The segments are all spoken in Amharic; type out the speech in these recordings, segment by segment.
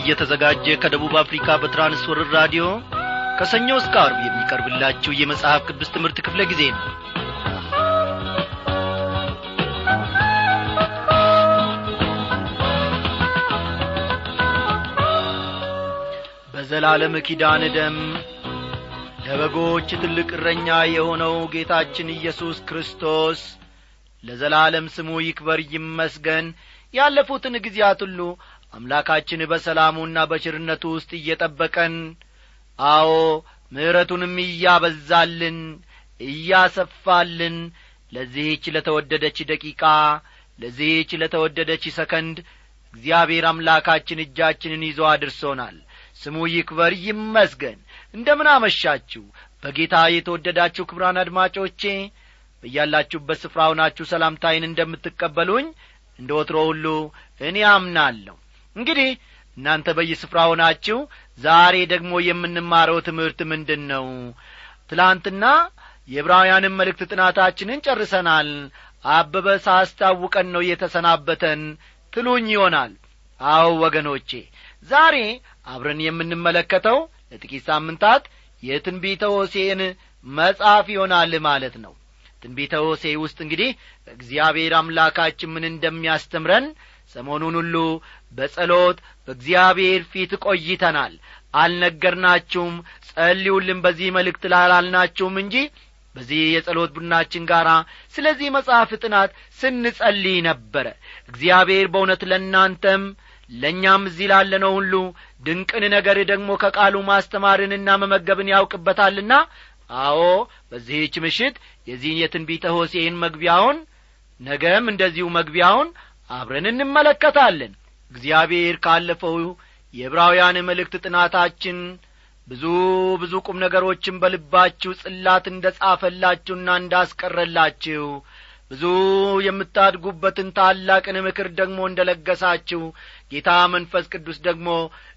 እየተዘጋጀ ከደቡብ አፍሪካ በትራንስወርር ራዲዮ ከሰኞ እስከ አርብ የሚቀርብላችሁ የመጽሐፍ ቅዱስ ትምህርት ክፍለ ጊዜ ነው። በዘላለም ኪዳን ደም ለበጎች ትልቅ እረኛ የሆነው ጌታችን ኢየሱስ ክርስቶስ ለዘላለም ስሙ ይክበር ይመስገን። ያለፉትን ጊዜያት ሁሉ አምላካችን በሰላሙና በችርነቱ ውስጥ እየጠበቀን አዎ ምሕረቱንም እያበዛልን እያሰፋልን ለዚህች ለተወደደች ደቂቃ ለዚህች ለተወደደች ሰከንድ እግዚአብሔር አምላካችን እጃችንን ይዞ አድርሶናል። ስሙ ይክበር ይመስገን። እንደምን አመሻችሁ። በጌታ የተወደዳችሁ ክብራን አድማጮቼ በያላችሁበት ስፍራ ሁናችሁ ሰላምታይን እንደምትቀበሉኝ እንደ ወትሮ ሁሉ እኔ አምናለሁ እንግዲህ እናንተ በየስፍራ ሆናችሁ ዛሬ ደግሞ የምንማረው ትምህርት ምንድን ነው ትላንትና የዕብራውያንን መልእክት ጥናታችንን ጨርሰናል። አበበ ሳስታውቀን ነው የተሰናበተን። ትሉኝ ይሆናል። አዎ ወገኖቼ ዛሬ አብረን የምንመለከተው ለጥቂት ሳምንታት የትንቢተ ሆሴን መጽሐፍ ይሆናል ማለት ነው። ትንቢተ ሆሴ ውስጥ እንግዲህ እግዚአብሔር አምላካችን ምን እንደሚያስተምረን ሰሞኑን ሁሉ በጸሎት በእግዚአብሔር ፊት ቆይተናል። አልነገርናችሁም ጸልዩልን በዚህ መልእክት ላላልናችሁም እንጂ በዚህ የጸሎት ቡድናችን ጋር ስለዚህ መጽሐፍ ጥናት ስንጸልይ ነበረ። እግዚአብሔር በእውነት ለእናንተም ለእኛም እዚህ ላለነው ሁሉ ድንቅን ነገር ደግሞ ከቃሉ ማስተማርንና መመገብን ያውቅበታልና አዎ በዚህች ምሽት የዚህን የትንቢተ ሆሴን መግቢያውን ነገም እንደዚሁ መግቢያውን አብረን እንመለከታለን እግዚአብሔር ካለፈው የዕብራውያን መልእክት ጥናታችን ብዙ ብዙ ቁም ነገሮችን በልባችሁ ጽላት እንደ ጻፈላችሁና እንዳስቀረላችሁ ብዙ የምታድጉበትን ታላቅን ምክር ደግሞ እንደ ለገሳችሁ ጌታ መንፈስ ቅዱስ ደግሞ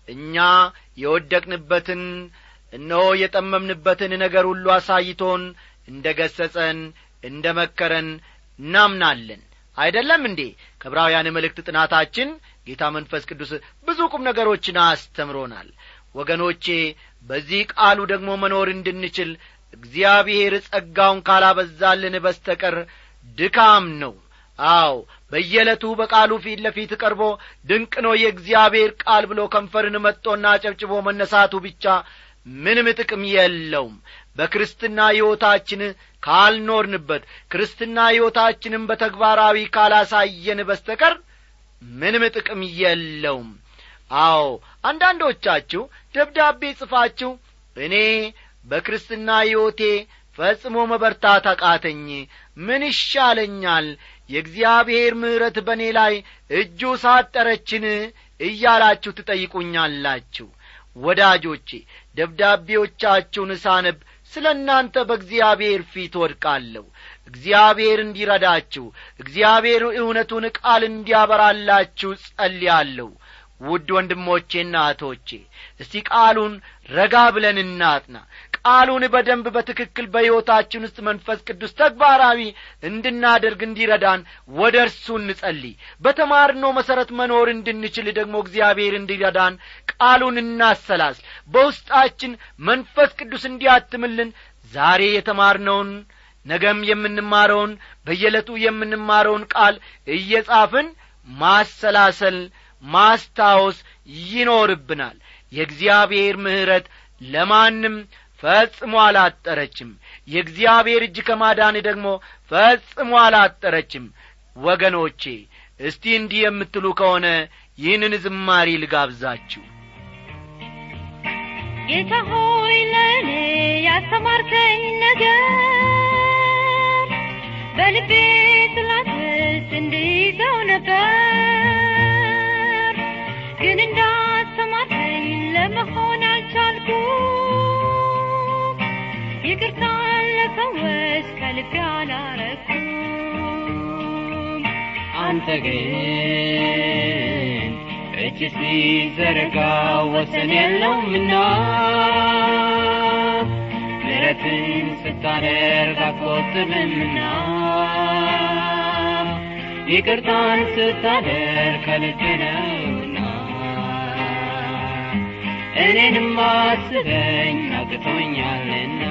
እኛ የወደቅንበትን እነሆ የጠመምንበትን ነገር ሁሉ አሳይቶን እንደ ገሰጸን እንደ መከረን እናምናለን አይደለም እንዴ? ከብራውያን መልእክት ጥናታችን ጌታ መንፈስ ቅዱስ ብዙ ቁም ነገሮችን አስተምሮናል። ወገኖቼ በዚህ ቃሉ ደግሞ መኖር እንድንችል እግዚአብሔር ጸጋውን ካላበዛልን በስተቀር ድካም ነው። አው በየዕለቱ በቃሉ ፊት ለፊት ቀርቦ ድንቅ ነው የእግዚአብሔር ቃል ብሎ ከንፈርን መጥቶና ጨብጭቦ መነሳቱ ብቻ ምንም ጥቅም የለውም በክርስትና ሕይወታችን ካልኖርንበት ክርስትና ሕይወታችንም በተግባራዊ ካላሳየን በስተቀር ምንም ጥቅም የለውም። አዎ አንዳንዶቻችሁ ደብዳቤ ጽፋችሁ እኔ በክርስትና ሕይወቴ ፈጽሞ መበርታት አቃተኝ። ምን ይሻለኛል? የእግዚአብሔር ምሕረት በእኔ ላይ እጁ ሳጠረችን እያላችሁ ትጠይቁኛላችሁ። ወዳጆቼ ደብዳቤዎቻችሁን ሳነብ ስለ እናንተ በእግዚአብሔር ፊት ወድቃለሁ። እግዚአብሔር እንዲረዳችሁ እግዚአብሔር እውነቱን ቃል እንዲያበራላችሁ ጸልያለሁ። ውድ ወንድሞቼና እህቶቼ እስቲ ቃሉን ረጋ ብለን እናጥና ቃሉን በደንብ በትክክል በሕይወታችን ውስጥ መንፈስ ቅዱስ ተግባራዊ እንድናደርግ እንዲረዳን ወደ እርሱ እንጸልይ። በተማርነው መሠረት መኖር እንድንችል ደግሞ እግዚአብሔር እንዲረዳን ቃሉን እናሰላስል በውስጣችን መንፈስ ቅዱስ እንዲያትምልን ዛሬ የተማርነውን ነገም የምንማረውን በየዕለቱ የምንማረውን ቃል እየጻፍን ማሰላሰል ማስታወስ ይኖርብናል። የእግዚአብሔር ምሕረት ለማንም ፈጽሞ አላጠረችም። የእግዚአብሔር እጅ ከማዳን ደግሞ ፈጽሞ አላጠረችም። ወገኖቼ እስቲ እንዲህ የምትሉ ከሆነ ይህንን ዝማሪ ልጋብዛችሁ። ጌታ ሆይ ለእኔ ያስተማርከኝ ነገር በልቤ ስላት ውስጥ እንዲይዘው ነበር። ግን እንዳስተማርከኝ ለመሆን ይቅርታን ለሰዎች ከልቤ አንተ ግን እጅ ሲዘረጋ ወሰን የለውምና ምሕረትን ስታደርግ አትቆጥብምና ይቅርታን ስታደርግ ከልብ ነው እኔንም አስበኝ አቅቶኛልና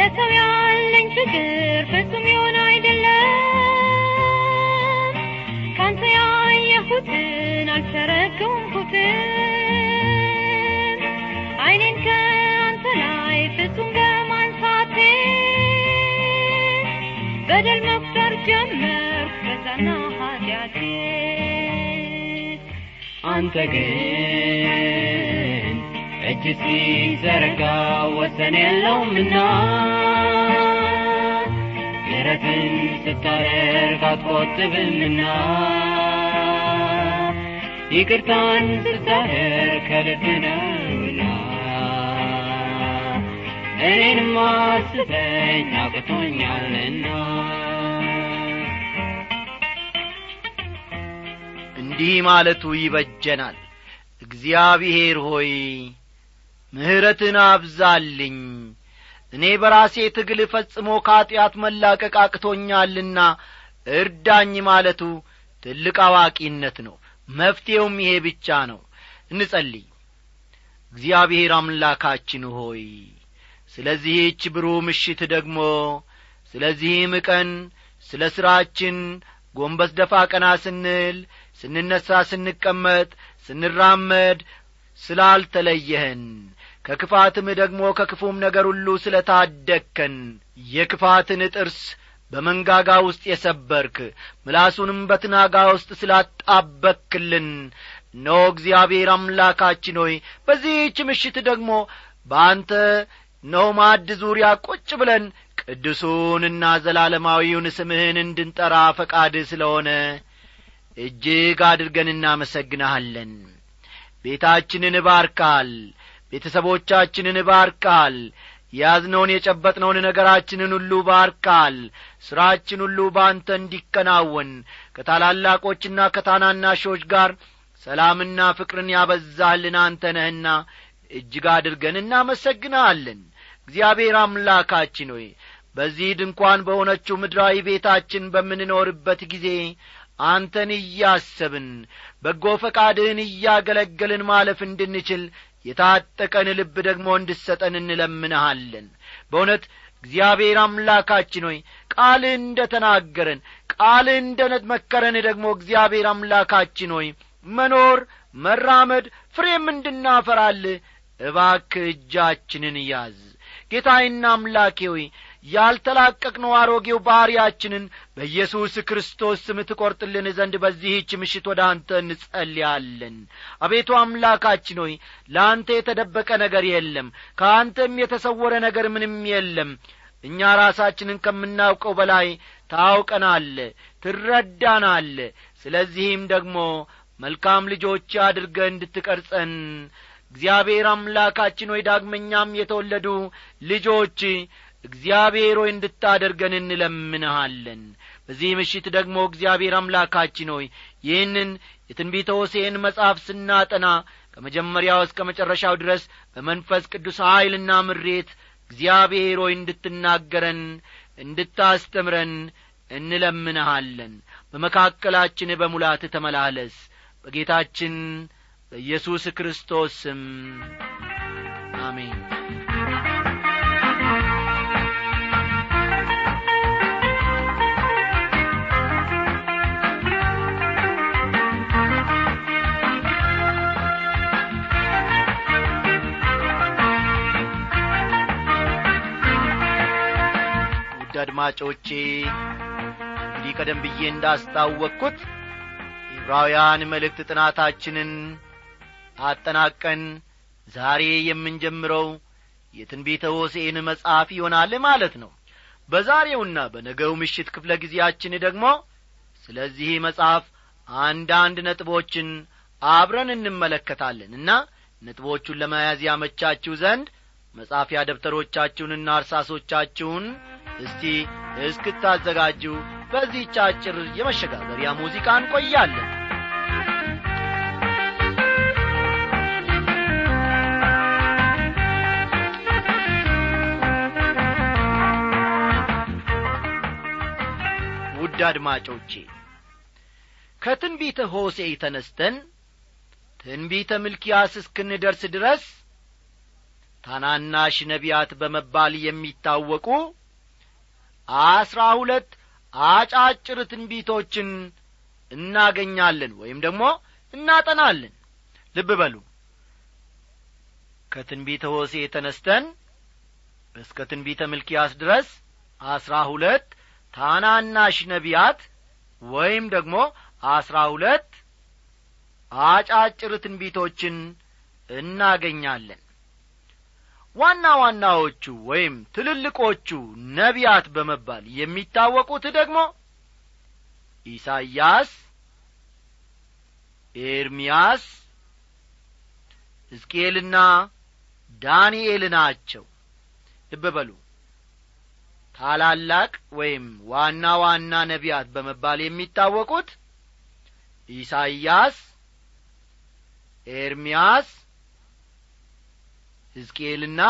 ለሰው ያለኝ ፍቅር ፍጹም ይሆን አይደለም። ካንተ ያየሁትን አልተረገምኩትም አይኔን ከአንተ ላይ ፍጹም በማንሳቴ በደል መፍጠር ጀመርኩ በዛና ኃጢአቴ። አንተ ግን እጅ ሲዘረጋ ወሰን የለውምና ምሕረትን ስታደርግ አትቆጥብምና ይቅርታን ስታደርግ ከልብ ነውና እኔንም አስበኝ አቅቶኛልና እንዲህ ማለቱ ይበጀናል። እግዚአብሔር ሆይ ምሕረትን አብዛልኝ። እኔ በራሴ ትግል ፈጽሞ ከኀጢአት መላቀቅ አቅቶኛልና እርዳኝ ማለቱ ትልቅ አዋቂነት ነው። መፍትሔውም ይሄ ብቻ ነው። እንጸልይ። እግዚአብሔር አምላካችን ሆይ ስለዚህች ብሩህ ምሽት ደግሞ ስለዚህም ቀን ስለ ሥራችን ጐንበስ ደፋ ቀና ስንል ስንነሣ ስንቀመጥ ስንራመድ ስላልተለየህን ከክፋትም ደግሞ ከክፉም ነገር ሁሉ ስለ ታደግከን የክፋትን ጥርስ በመንጋጋ ውስጥ የሰበርክ ምላሱንም በትናጋ ውስጥ ስላጣበክልን እነሆ እግዚአብሔር አምላካችን ሆይ በዚህች ምሽት ደግሞ በአንተ እነሆ ማዕድ ዙሪያ ቁጭ ብለን ቅዱሱንና ዘላለማዊውን ስምህን እንድንጠራ ፈቃድ ስለሆነ እጅግ አድርገን እናመሰግንሃለን። ቤታችንን ባርካል ቤተሰቦቻችንን ባርካል ያዝነውን የጨበጥነውን ነገራችንን ሁሉ ባርካል ሥራችን ሁሉ በአንተ እንዲከናወን ከታላላቆችና ከታናናሾች ጋር ሰላምና ፍቅርን ያበዛልን አንተ ነህና እጅግ አድርገን እናመሰግንሃለን እግዚአብሔር አምላካችን ሆይ በዚህ ድንኳን በሆነችው ምድራዊ ቤታችን በምንኖርበት ጊዜ አንተን እያሰብን በጎ ፈቃድህን እያገለገልን ማለፍ እንድንችል የታጠቀን ልብ ደግሞ እንድሰጠን እንለምንሃለን። በእውነት እግዚአብሔር አምላካችን ሆይ ቃልህ እንደ ተናገረን ቃልህ እንደ መከረን ደግሞ እግዚአብሔር አምላካችን ሆይ መኖር መራመድ ፍሬም እንድናፈራልህ እባክ እጃችንን ያዝ። ጌታዬና አምላኬ ሆይ ያልተላቀቅነው አሮጌው ባሕርያችንን በኢየሱስ ክርስቶስ ስም ትቈርጥልን ዘንድ በዚህች ምሽት ወደ አንተ እንጸልያለን። አቤቱ አምላካችን ሆይ ለአንተ የተደበቀ ነገር የለም ከአንተም የተሰወረ ነገር ምንም የለም። እኛ ራሳችንን ከምናውቀው በላይ ታውቀናለ ትረዳናለ ስለዚህም ደግሞ መልካም ልጆች አድርገ እንድትቀርጸን እግዚአብሔር አምላካችን ሆይ ዳግመኛም የተወለዱ ልጆች እግዚአብሔር ሆይ እንድታደርገን እንለምንሃለን። በዚህ ምሽት ደግሞ እግዚአብሔር አምላካችን ሆይ ይህንን የትንቢተ ሆሴን መጽሐፍ ስናጠና ከመጀመሪያው እስከ መጨረሻው ድረስ በመንፈስ ቅዱስ ኀይልና ምሬት እግዚአብሔር ሆይ እንድትናገረን እንድታስተምረን እንለምንሃለን። በመካከላችን በሙላት ተመላለስ። በጌታችን በኢየሱስ ክርስቶስ ስም አድማጮቼ እንግዲህ ቀደም ብዬ እንዳስታወቅኩት ዕብራውያን መልእክት ጥናታችንን አጠናቀን ዛሬ የምንጀምረው የትንቢተ ሆሴዕን መጽሐፍ ይሆናል ማለት ነው። በዛሬውና በነገው ምሽት ክፍለ ጊዜያችን ደግሞ ስለዚህ መጽሐፍ አንዳንድ ነጥቦችን አብረን እንመለከታለን እና ነጥቦቹን ለመያዝ ያመቻችሁ ዘንድ መጻፊያ ደብተሮቻችሁንና እርሳሶቻችሁን እስቲ እስክታዘጋጁ በዚህች አጭር የመሸጋገሪያ ሙዚቃ እንቆያለን። ውድ አድማጮቼ ከትንቢተ ሆሴ ተነስተን ትንቢተ ምልኪያስ እስክንደርስ ድረስ ታናናሽ ነቢያት በመባል የሚታወቁ አስራ ሁለት አጫጭር ትንቢቶችን እናገኛለን ወይም ደግሞ እናጠናለን። ልብ በሉ። ከትንቢተ ሆሴዕ ተነስተን እስከ ትንቢተ ምልኪያስ ድረስ አስራ ሁለት ታናናሽ ነቢያት ወይም ደግሞ አስራ ሁለት አጫጭር ትንቢቶችን እናገኛለን ዋና ዋናዎቹ ወይም ትልልቆቹ ነቢያት በመባል የሚታወቁት ደግሞ ኢሳይያስ ኤርምያስ ሕዝቅኤልና ዳንኤል ናቸው። ልብ በሉ። ታላላቅ ወይም ዋና ዋና ነቢያት በመባል የሚታወቁት ኢሳይያስ ኤርምያስ ሕዝቅኤልና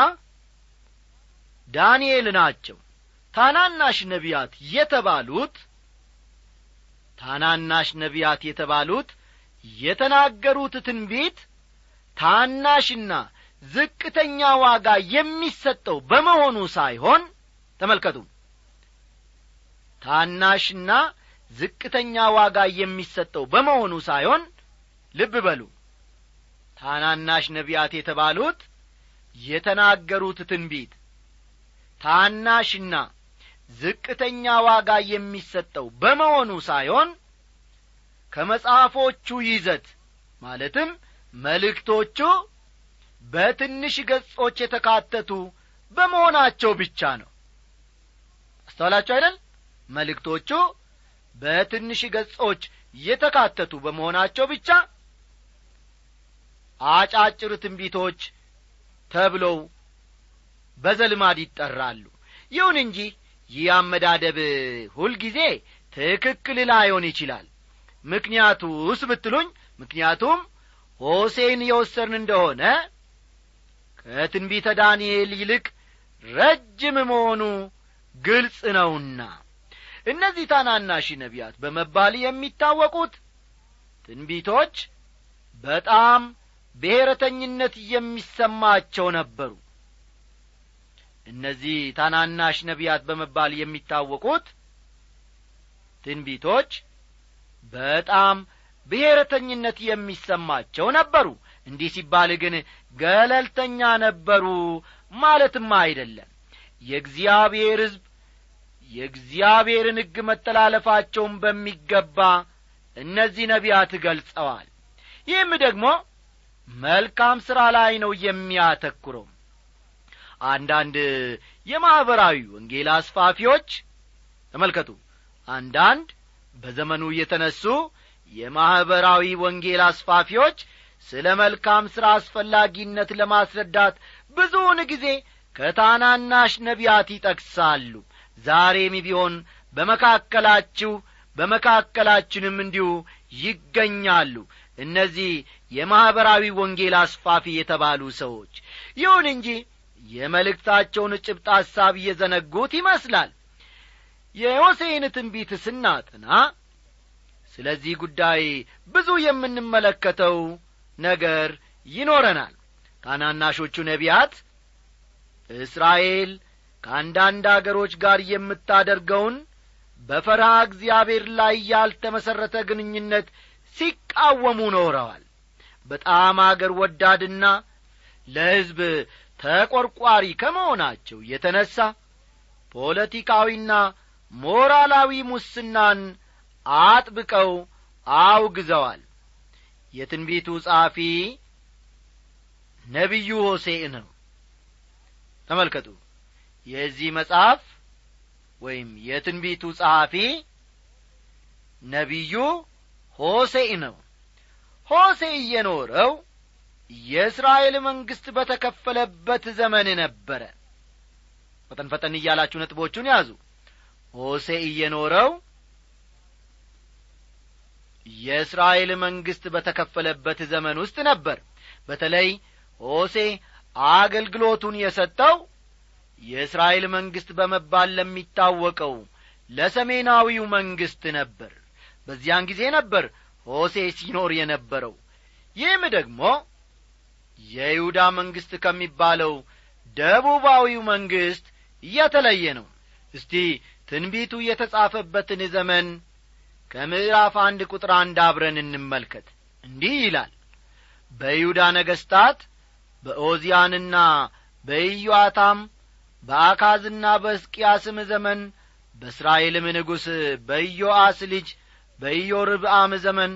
ዳንኤል ናቸው። ታናናሽ ነቢያት የተባሉት ታናናሽ ነቢያት የተባሉት የተናገሩት ትንቢት ታናሽና ዝቅተኛ ዋጋ የሚሰጠው በመሆኑ ሳይሆን ተመልከቱ። ታናሽና ዝቅተኛ ዋጋ የሚሰጠው በመሆኑ ሳይሆን ልብ በሉ። ታናናሽ ነቢያት የተባሉት የተናገሩት ትንቢት ታናሽና ዝቅተኛ ዋጋ የሚሰጠው በመሆኑ ሳይሆን ከመጽሐፎቹ ይዘት ማለትም መልእክቶቹ በትንሽ ገጾች የተካተቱ በመሆናቸው ብቻ ነው። አስተዋላችሁ አይደል? መልእክቶቹ በትንሽ ገጾች የተካተቱ በመሆናቸው ብቻ አጫጭር ትንቢቶች ተብለው በዘልማድ ይጠራሉ። ይሁን እንጂ ይህ አመዳደብ ሁልጊዜ ትክክል ላይሆን ይችላል። ምክንያቱስ ብትሉኝ ምክንያቱም ሆሴን የወሰርን እንደሆነ ከትንቢተ ዳንኤል ይልቅ ረጅም መሆኑ ግልጽ ነውና። እነዚህ ታናናሽ ነቢያት በመባል የሚታወቁት ትንቢቶች በጣም ብሔረተኝነት የሚሰማቸው ነበሩ። እነዚህ ታናናሽ ነቢያት በመባል የሚታወቁት ትንቢቶች በጣም ብሔረተኝነት የሚሰማቸው ነበሩ። እንዲህ ሲባል ግን ገለልተኛ ነበሩ ማለትም አይደለም። የእግዚአብሔር ሕዝብ የእግዚአብሔርን ሕግ መተላለፋቸውን በሚገባ እነዚህ ነቢያት ገልጸዋል። ይህም ደግሞ መልካም ሥራ ላይ ነው የሚያተኩረው። አንዳንድ የማኅበራዊ ወንጌል አስፋፊዎች ተመልከቱ። አንዳንድ በዘመኑ የተነሱ የማኅበራዊ ወንጌል አስፋፊዎች ስለ መልካም ሥራ አስፈላጊነት ለማስረዳት ብዙውን ጊዜ ከታናናሽ ነቢያት ይጠቅሳሉ። ዛሬም ቢሆን በመካከላችሁ በመካከላችንም እንዲሁ ይገኛሉ። እነዚህ የማኅበራዊ ወንጌል አስፋፊ የተባሉ ሰዎች። ይሁን እንጂ የመልእክታቸውን ጭብጥ ሐሳብ እየዘነጉት ይመስላል። የሆሴን ትንቢት ስናጥና ስለዚህ ጉዳይ ብዙ የምንመለከተው ነገር ይኖረናል። ታናናሾቹ ነቢያት እስራኤል ከአንዳንድ አገሮች ጋር የምታደርገውን በፈርሃ እግዚአብሔር ላይ ያልተመሠረተ ግንኙነት ሲቃወሙ ኖረዋል በጣም አገር ወዳድና ለሕዝብ ተቈርቋሪ ከመሆናቸው የተነሣ ፖለቲካዊና ሞራላዊ ሙስናን አጥብቀው አውግዘዋል። የትንቢቱ ጸሐፊ ነቢዩ ሆሴዕ ነው። ተመልከቱ። የዚህ መጽሐፍ ወይም የትንቢቱ ጸሐፊ ነቢዩ ሆሴዕ ነው ሆሴዕ የኖረው የእስራኤል መንግሥት በተከፈለበት ዘመን ነበረ። ፈጠን ፈጠን እያላችሁ ነጥቦቹን ያዙ። ሆሴዕ የኖረው የእስራኤል መንግሥት በተከፈለበት ዘመን ውስጥ ነበር። በተለይ ሆሴ አገልግሎቱን የሰጠው የእስራኤል መንግሥት በመባል ለሚታወቀው ለሰሜናዊው መንግሥት ነበር። በዚያን ጊዜ ነበር ሆሴ ሲኖር የነበረው። ይህም ደግሞ የይሁዳ መንግሥት ከሚባለው ደቡባዊው መንግሥት የተለየ ነው። እስቲ ትንቢቱ የተጻፈበትን ዘመን ከምዕራፍ አንድ ቁጥር አንድ አብረን እንመልከት። እንዲህ ይላል። በይሁዳ ነገሥታት በኦዚያንና በኢዮአታም በአካዝና በሕዝቅያስም ዘመን በእስራኤልም ንጉሥ በኢዮአስ ልጅ በኢዮርብአም ዘመን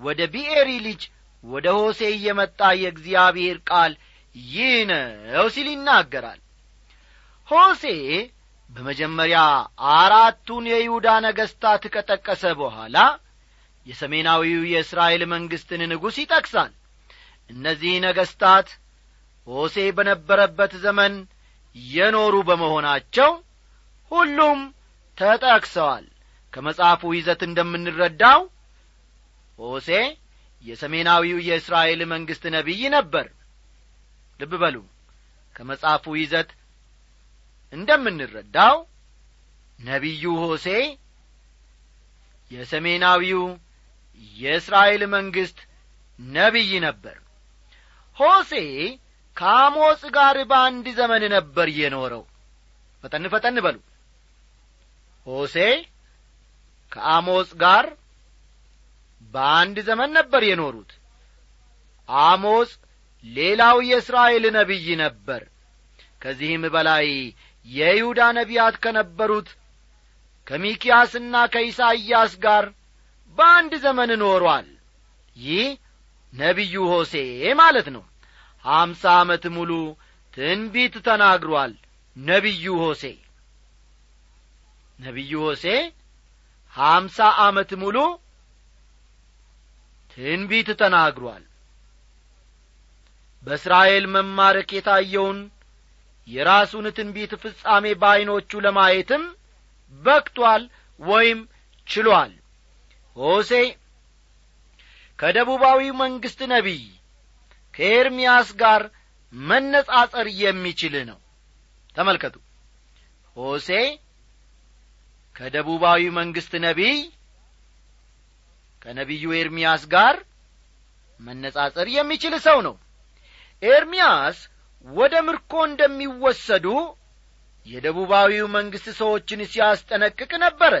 ወደ ቢኤሪ ልጅ ወደ ሆሴ እየመጣ የእግዚአብሔር ቃል ይህ ነው ሲል ይናገራል። ሆሴ በመጀመሪያ አራቱን የይሁዳ ነገሥታት ከጠቀሰ በኋላ የሰሜናዊው የእስራኤል መንግሥትን ንጉሥ ይጠቅሳል። እነዚህ ነገሥታት ሆሴ በነበረበት ዘመን የኖሩ በመሆናቸው ሁሉም ተጠቅሰዋል ከመጽሐፉ ይዘት እንደምንረዳው ሆሴ የሰሜናዊው የእስራኤል መንግሥት ነቢይ ነበር። ልብ በሉ ከመጽሐፉ ይዘት እንደምንረዳው ነቢዩ ሆሴ የሰሜናዊው የእስራኤል መንግሥት ነቢይ ነበር። ሆሴ ከአሞጽ ጋር በአንድ ዘመን ነበር የኖረው። ፈጠን ፈጠን በሉ። ሆሴ ከአሞጽ ጋር በአንድ ዘመን ነበር የኖሩት። አሞጽ ሌላው የእስራኤል ነቢይ ነበር። ከዚህም በላይ የይሁዳ ነቢያት ከነበሩት ከሚኪያስና ከኢሳይያስ ጋር በአንድ ዘመን ኖሯል። ይህ ነቢዩ ሆሴ ማለት ነው። ሀምሳ ዓመት ሙሉ ትንቢት ተናግሯል ነቢዩ ሆሴ። ነቢዩ ሆሴ ሀምሳ ዓመት ሙሉ ትንቢት ተናግሯል። በእስራኤል መማረክ የታየውን የራሱን ትንቢት ፍጻሜ በዐይኖቹ ለማየትም በቅቷል ወይም ችሏል። ሆሴ ከደቡባዊ መንግሥት ነቢይ ከኤርምያስ ጋር መነጻጸር የሚችል ነው። ተመልከቱ። ሆሴ ከደቡባዊ መንግሥት ነቢይ ከነቢዩ ኤርምያስ ጋር መነጻጸር የሚችል ሰው ነው። ኤርምያስ ወደ ምርኮ እንደሚወሰዱ የደቡባዊው መንግሥት ሰዎችን ሲያስጠነቅቅ ነበረ።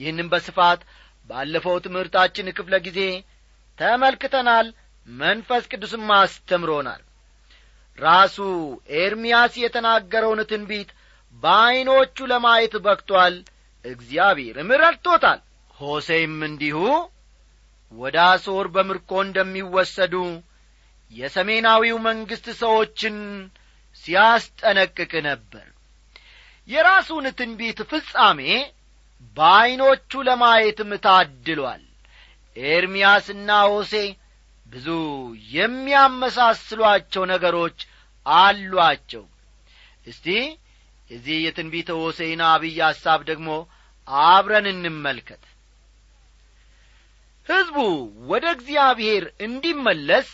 ይህንም በስፋት ባለፈው ትምህርታችን ክፍለ ጊዜ ተመልክተናል። መንፈስ ቅዱስም አስተምሮናል። ራሱ ኤርምያስ የተናገረውን ትንቢት በዐይኖቹ ለማየት በቅቶአል እግዚአብሔርም ረድቶታል ሆሴይም እንዲሁ ወደ አሶር በምርኮ እንደሚወሰዱ የሰሜናዊው መንግሥት ሰዎችን ሲያስጠነቅቅ ነበር። የራሱን ትንቢት ፍጻሜ በዐይኖቹ ለማየትም ታድሏል። ኤርምያስና ሆሴ ብዙ የሚያመሳስሏቸው ነገሮች አሏቸው። እስቲ የዚህ የትንቢተ ሆሴይን አብይ ሐሳብ ደግሞ አብረን እንመልከት። ሕዝቡ ወደ እግዚአብሔር እንዲመለስ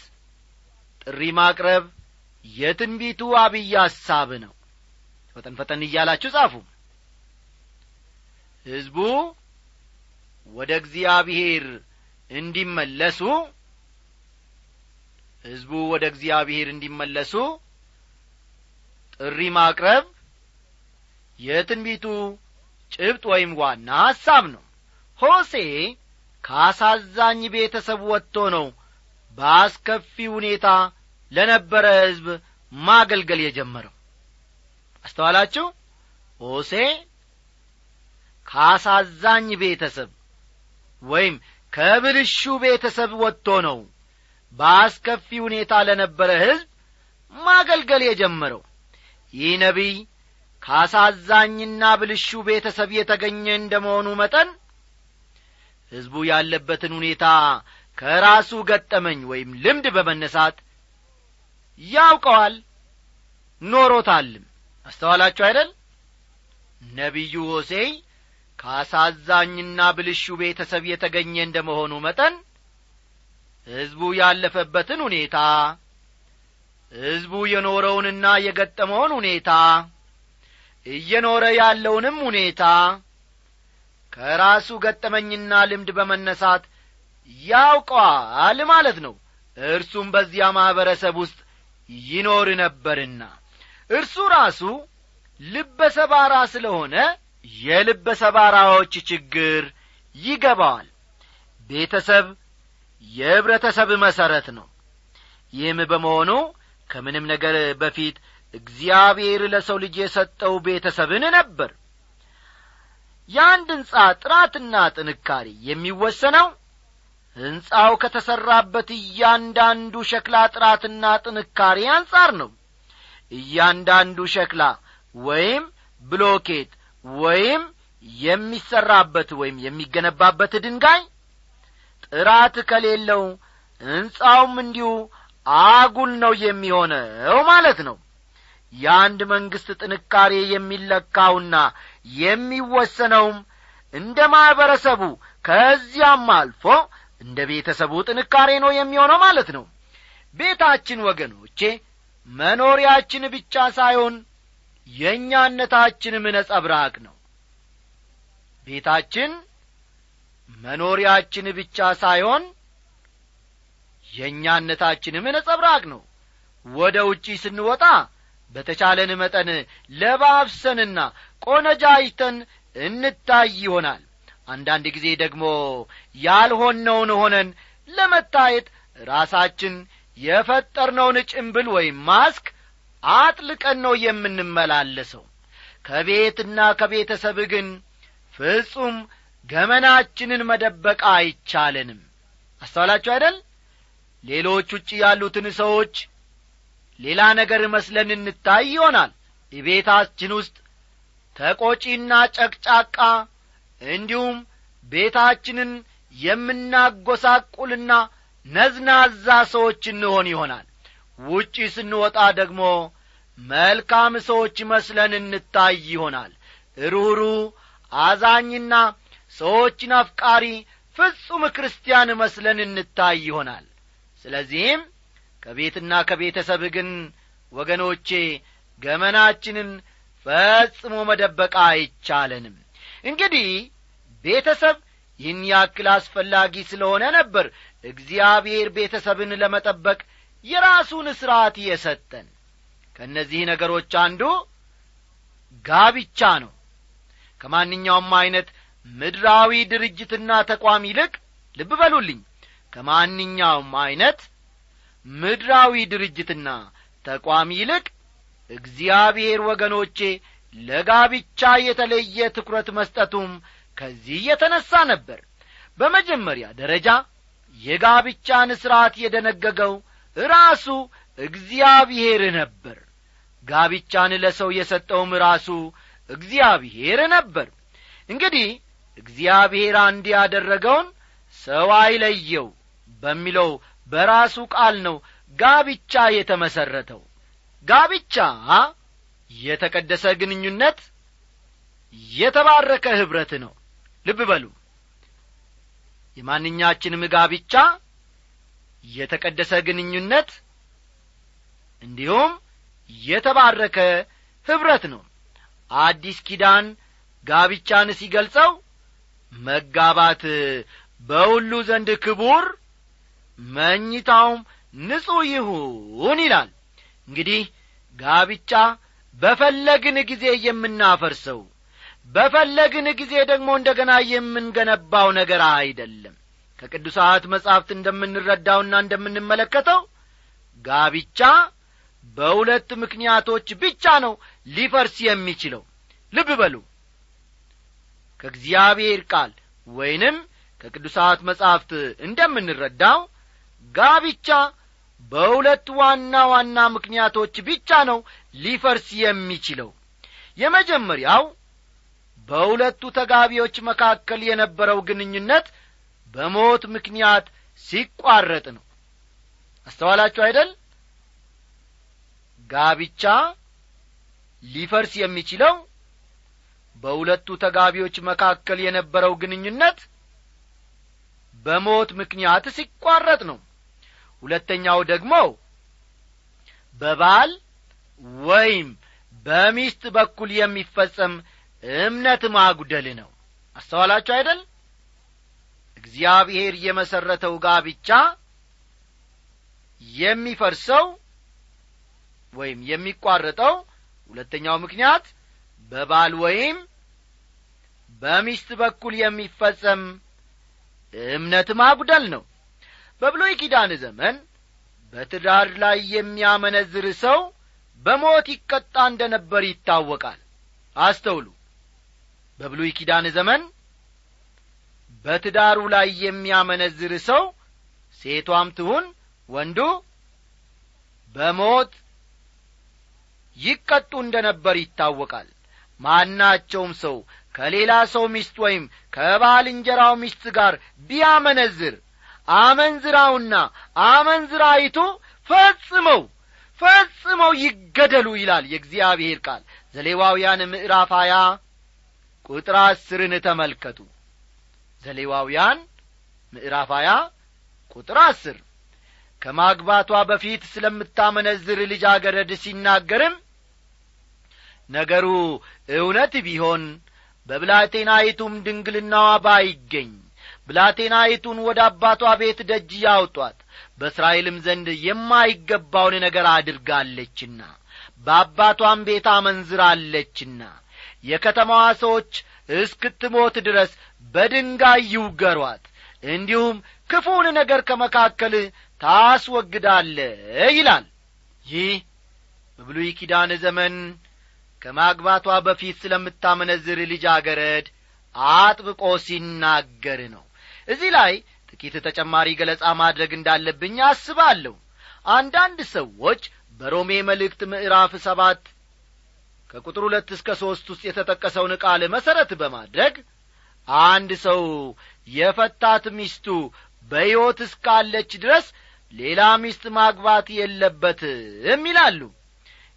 ጥሪ ማቅረብ የትንቢቱ አብይ ሐሳብ ነው። ፈጠን ፈጠን እያላችሁ ጻፉ። ሕዝቡ ወደ እግዚአብሔር እንዲመለሱ ሕዝቡ ወደ እግዚአብሔር እንዲመለሱ ጥሪ ማቅረብ የትንቢቱ ጭብጥ ወይም ዋና ሐሳብ ነው። ሆሴ ከአሳዛኝ ቤተሰብ ወጥቶ ነው በአስከፊ ሁኔታ ለነበረ ሕዝብ ማገልገል የጀመረው። አስተዋላችሁ? ሆሴ ከአሳዛኝ ቤተሰብ ወይም ከብልሹ ቤተሰብ ወጥቶ ነው በአስከፊ ሁኔታ ለነበረ ሕዝብ ማገልገል የጀመረው። ይህ ነቢይ ከአሳዛኝና ብልሹ ቤተሰብ የተገኘ እንደ መሆኑ መጠን ሕዝቡ ያለበትን ሁኔታ ከራሱ ገጠመኝ ወይም ልምድ በመነሳት ያውቀዋል ኖሮታልም። አስተዋላችሁ አይደል? ነቢዩ ሆሴይ ከአሳዛኝና ብልሹ ቤተሰብ የተገኘ እንደ መሆኑ መጠን ሕዝቡ ያለፈበትን ሁኔታ ሕዝቡ የኖረውንና የገጠመውን ሁኔታ እየኖረ ያለውንም ሁኔታ ከራሱ ገጠመኝና ልምድ በመነሳት ያውቀዋል ማለት ነው። እርሱም በዚያ ማኅበረሰብ ውስጥ ይኖር ነበርና። እርሱ ራሱ ልበ ሰባራ ስለሆነ የልበ ሰባራዎች ችግር ይገባዋል። ቤተሰብ የኅብረተሰብ መሠረት ነው። ይህም በመሆኑ ከምንም ነገር በፊት እግዚአብሔር ለሰው ልጅ የሰጠው ቤተሰብን ነበር። የአንድ ሕንጻ ጥራትና ጥንካሬ የሚወሰነው ሕንጻው ከተሠራበት እያንዳንዱ ሸክላ ጥራትና ጥንካሬ አንጻር ነው። እያንዳንዱ ሸክላ ወይም ብሎኬት ወይም የሚሠራበት ወይም የሚገነባበት ድንጋይ ጥራት ከሌለው ሕንጻውም እንዲሁ አጉል ነው የሚሆነው ማለት ነው የአንድ መንግሥት ጥንካሬ የሚለካውና የሚወሰነውም እንደ ማኅበረሰቡ ከዚያም አልፎ እንደ ቤተሰቡ ጥንካሬ ነው የሚሆነው ማለት ነው። ቤታችን ወገኖቼ መኖሪያችን ብቻ ሳይሆን የእኛነታችንም ነጸብራቅ ነው። ቤታችን መኖሪያችን ብቻ ሳይሆን የእኛነታችንም ነጸብራቅ ነው። ወደ ውጪ ስንወጣ በተቻለን መጠን ለባብሰንና ቆነጃጅተን እንታይ ይሆናል። አንዳንድ ጊዜ ደግሞ ያልሆነውን ሆነን ለመታየት ራሳችን የፈጠርነውን ጭንብል ወይም ማስክ አጥልቀን ነው የምንመላለሰው። ከቤትና ከቤተሰብ ግን ፍጹም ገመናችንን መደበቅ አይቻለንም። አስተዋላችሁ አይደል? ሌሎች ውጭ ያሉትን ሰዎች ሌላ ነገር መስለን እንታይ ይሆናል። ቤታችን ውስጥ ተቆጪና ጨቅጫቃ እንዲሁም ቤታችንን የምናጐሳቁልና ነዝናዛ ሰዎች እንሆን ይሆናል። ውጪ ስንወጣ ደግሞ መልካም ሰዎች መስለን እንታይ ይሆናል። ሩሩ አዛኝና ሰዎችን አፍቃሪ ፍጹም ክርስቲያን መስለን እንታይ ይሆናል። ስለዚህም ከቤትና ከቤተሰብ ግን ወገኖቼ ገመናችንን ፈጽሞ መደበቅ አይቻለንም። እንግዲህ ቤተሰብ ይህን ያክል አስፈላጊ ስለሆነ ነበር እግዚአብሔር ቤተሰብን ለመጠበቅ የራሱን ሥርዓት የሰጠን። ከእነዚህ ነገሮች አንዱ ጋብቻ ነው። ከማንኛውም ዐይነት ምድራዊ ድርጅትና ተቋም ይልቅ ልብ በሉልኝ ከማንኛውም ዐይነት ምድራዊ ድርጅትና ተቋም ይልቅ እግዚአብሔር ወገኖቼ ለጋብቻ የተለየ ትኩረት መስጠቱም ከዚህ የተነሣ ነበር። በመጀመሪያ ደረጃ የጋብቻን ሥርዓት የደነገገው ራሱ እግዚአብሔር ነበር። ጋብቻን ለሰው የሰጠውም ራሱ እግዚአብሔር ነበር። እንግዲህ እግዚአብሔር አንድ ያደረገውን ሰው አይለየው በሚለው በራሱ ቃል ነው ጋብቻ የተመሠረተው ጋብቻ የተቀደሰ ግንኙነት የተባረከ ኅብረት ነው። ልብ በሉ። የማንኛችንም ጋብቻ የተቀደሰ ግንኙነት እንዲሁም የተባረከ ኅብረት ነው። አዲስ ኪዳን ጋብቻን ሲገልጸው መጋባት በሁሉ ዘንድ ክቡር መኝታውም ንጹሕ ይሁን ይላል። እንግዲህ ጋብቻ በፈለግን ጊዜ የምናፈርሰው በፈለግን ጊዜ ደግሞ እንደ ገና የምንገነባው ነገር አይደለም። ከቅዱሳት መጻሕፍት እንደምንረዳውና እንደምንመለከተው ጋብቻ በሁለት ምክንያቶች ብቻ ነው ሊፈርስ የሚችለው። ልብ በሉ። ከእግዚአብሔር ቃል ወይንም ከቅዱሳት መጻሕፍት እንደምንረዳው ጋብቻ በሁለት ዋና ዋና ምክንያቶች ብቻ ነው ሊፈርስ የሚችለው። የመጀመሪያው በሁለቱ ተጋቢዎች መካከል የነበረው ግንኙነት በሞት ምክንያት ሲቋረጥ ነው። አስተዋላችሁ አይደል? ጋብቻ ሊፈርስ የሚችለው በሁለቱ ተጋቢዎች መካከል የነበረው ግንኙነት በሞት ምክንያት ሲቋረጥ ነው ሁለተኛው ደግሞ በባል ወይም በሚስት በኩል የሚፈጸም እምነት ማጉደል ነው። አስተዋላችሁ አይደል? እግዚአብሔር የመሠረተው ጋብቻ የሚፈርሰው ወይም የሚቋረጠው ሁለተኛው ምክንያት በባል ወይም በሚስት በኩል የሚፈጸም እምነት ማጉደል ነው በብሎይ ኪዳን ዘመን በትዳር ላይ የሚያመነዝር ሰው በሞት ይቀጣ እንደ ነበር ይታወቃል። አስተውሉ። በብሉይ ኪዳን ዘመን በትዳሩ ላይ የሚያመነዝር ሰው ሴቷም ትሁን ወንዱ በሞት ይቀጡ እንደ ነበር ይታወቃል። ማናቸውም ሰው ከሌላ ሰው ሚስት ወይም ከባልንጀራው ሚስት ጋር ቢያመነዝር አመንዝራውና አመንዝራይቱ ፈጽመው ፈጽመው ይገደሉ ይላል የእግዚአብሔር ቃል። ዘሌዋውያን ምዕራፍ ሀያ ቁጥር አስርን ተመልከቱ። ዘሌዋውያን ምዕራፍ ሀያ ቁጥር አስር ከማግባቷ በፊት ስለምታመነዝር ልጃገረድ ሲናገርም ነገሩ እውነት ቢሆን በብላቴናይቱም ድንግልናዋ ባይገኝ ብላቴናይቱን ወደ አባቷ ቤት ደጅ ያውጧት በእስራኤልም ዘንድ የማይገባውን ነገር አድርጋለችና በአባቷም ቤት አመንዝራለችና የከተማዋ ሰዎች እስክትሞት ድረስ በድንጋይ ይውገሯት እንዲሁም ክፉውን ነገር ከመካከል ታስወግዳለ ይላል። ይህ በብሉይ ኪዳን ዘመን ከማግባቷ በፊት ስለምታመነዝር ልጃገረድ አጥብቆ ሲናገር ነው እዚህ ላይ ጥቂት ተጨማሪ ገለጻ ማድረግ እንዳለብኝ አስባለሁ። አንዳንድ ሰዎች በሮሜ መልእክት ምዕራፍ ሰባት ከቁጥር ሁለት እስከ ሦስት ውስጥ የተጠቀሰውን ቃል መሠረት በማድረግ አንድ ሰው የፈታት ሚስቱ በሕይወት እስካለች ድረስ ሌላ ሚስት ማግባት የለበትም ይላሉ።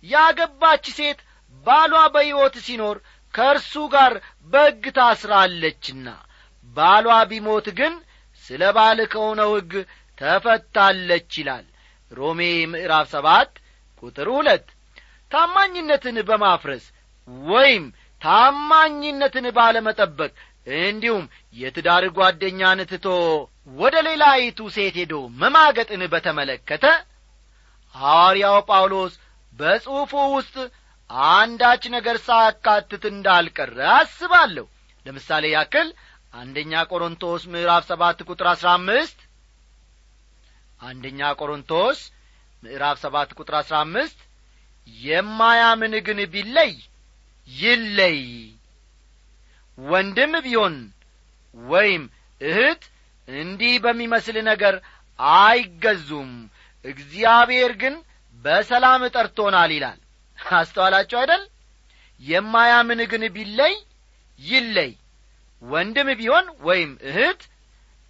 ያገባች ሴት ባሏ በሕይወት ሲኖር ከእርሱ ጋር በሕግ ታስራለችና ባሏ ቢሞት ግን ስለ ባል ከሆነው ሕግ ተፈታለች ይላል። ሮሜ ምዕራፍ ሰባት ቁጥር ሁለት ታማኝነትን በማፍረስ ወይም ታማኝነትን ባለመጠበቅ እንዲሁም የትዳር ጓደኛን ትቶ ወደ ሌላይቱ ሴት ሄዶ መማገጥን በተመለከተ ሐዋርያው ጳውሎስ በጽሑፉ ውስጥ አንዳች ነገር ሳያካትት እንዳልቀረ አስባለሁ። ለምሳሌ ያክል አንደኛ ቆሮንቶስ ምዕራፍ ሰባት ቁጥር አሥራ አምስት። አንደኛ ቆሮንቶስ ምዕራፍ ሰባት ቁጥር አሥራ አምስት። የማያምን ግን ቢለይ ይለይ። ወንድም ቢሆን ወይም እህት እንዲህ በሚመስል ነገር አይገዙም። እግዚአብሔር ግን በሰላም ጠርቶናል ይላል። አስተዋላችሁ አይደል? የማያምን ግን ቢለይ ይለይ ወንድም ቢሆን ወይም እህት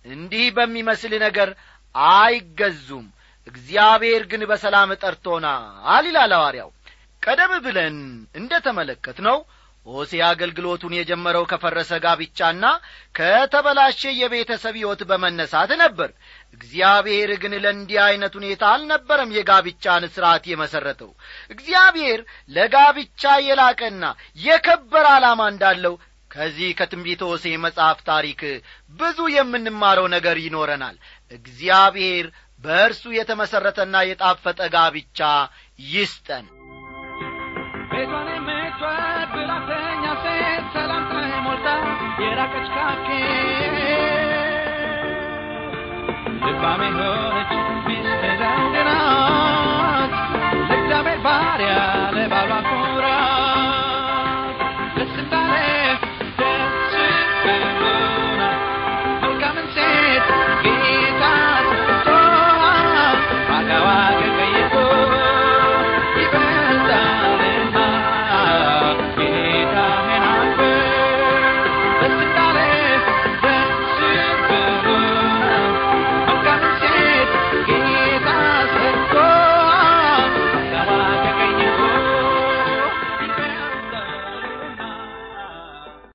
እንዲህ በሚመስል ነገር አይገዙም። እግዚአብሔር ግን በሰላም ጠርቶናል ይላል ሐዋርያው። ቀደም ብለን እንደ ተመለከት ነው ሆሴ አገልግሎቱን የጀመረው ከፈረሰ ጋብቻና ከተበላሸ የቤተሰብ ሕይወት በመነሳት ነበር። እግዚአብሔር ግን ለእንዲህ ዐይነት ሁኔታ አልነበረም የጋብቻን ሥርዓት የመሠረተው እግዚአብሔር ለጋብቻ የላቀና የከበረ ዓላማ እንዳለው ከዚህ ከትንቢተ ሆሴ መጽሐፍ ታሪክ ብዙ የምንማረው ነገር ይኖረናል። እግዚአብሔር በእርሱ የተመሠረተና የጣፈጠ ጋብቻ ይስጠን። ቤቷን የምትወድ ብላተኛ ሴት ሰላምታ ሞልታ የራቀች ካኬ ልባሜ ሆነች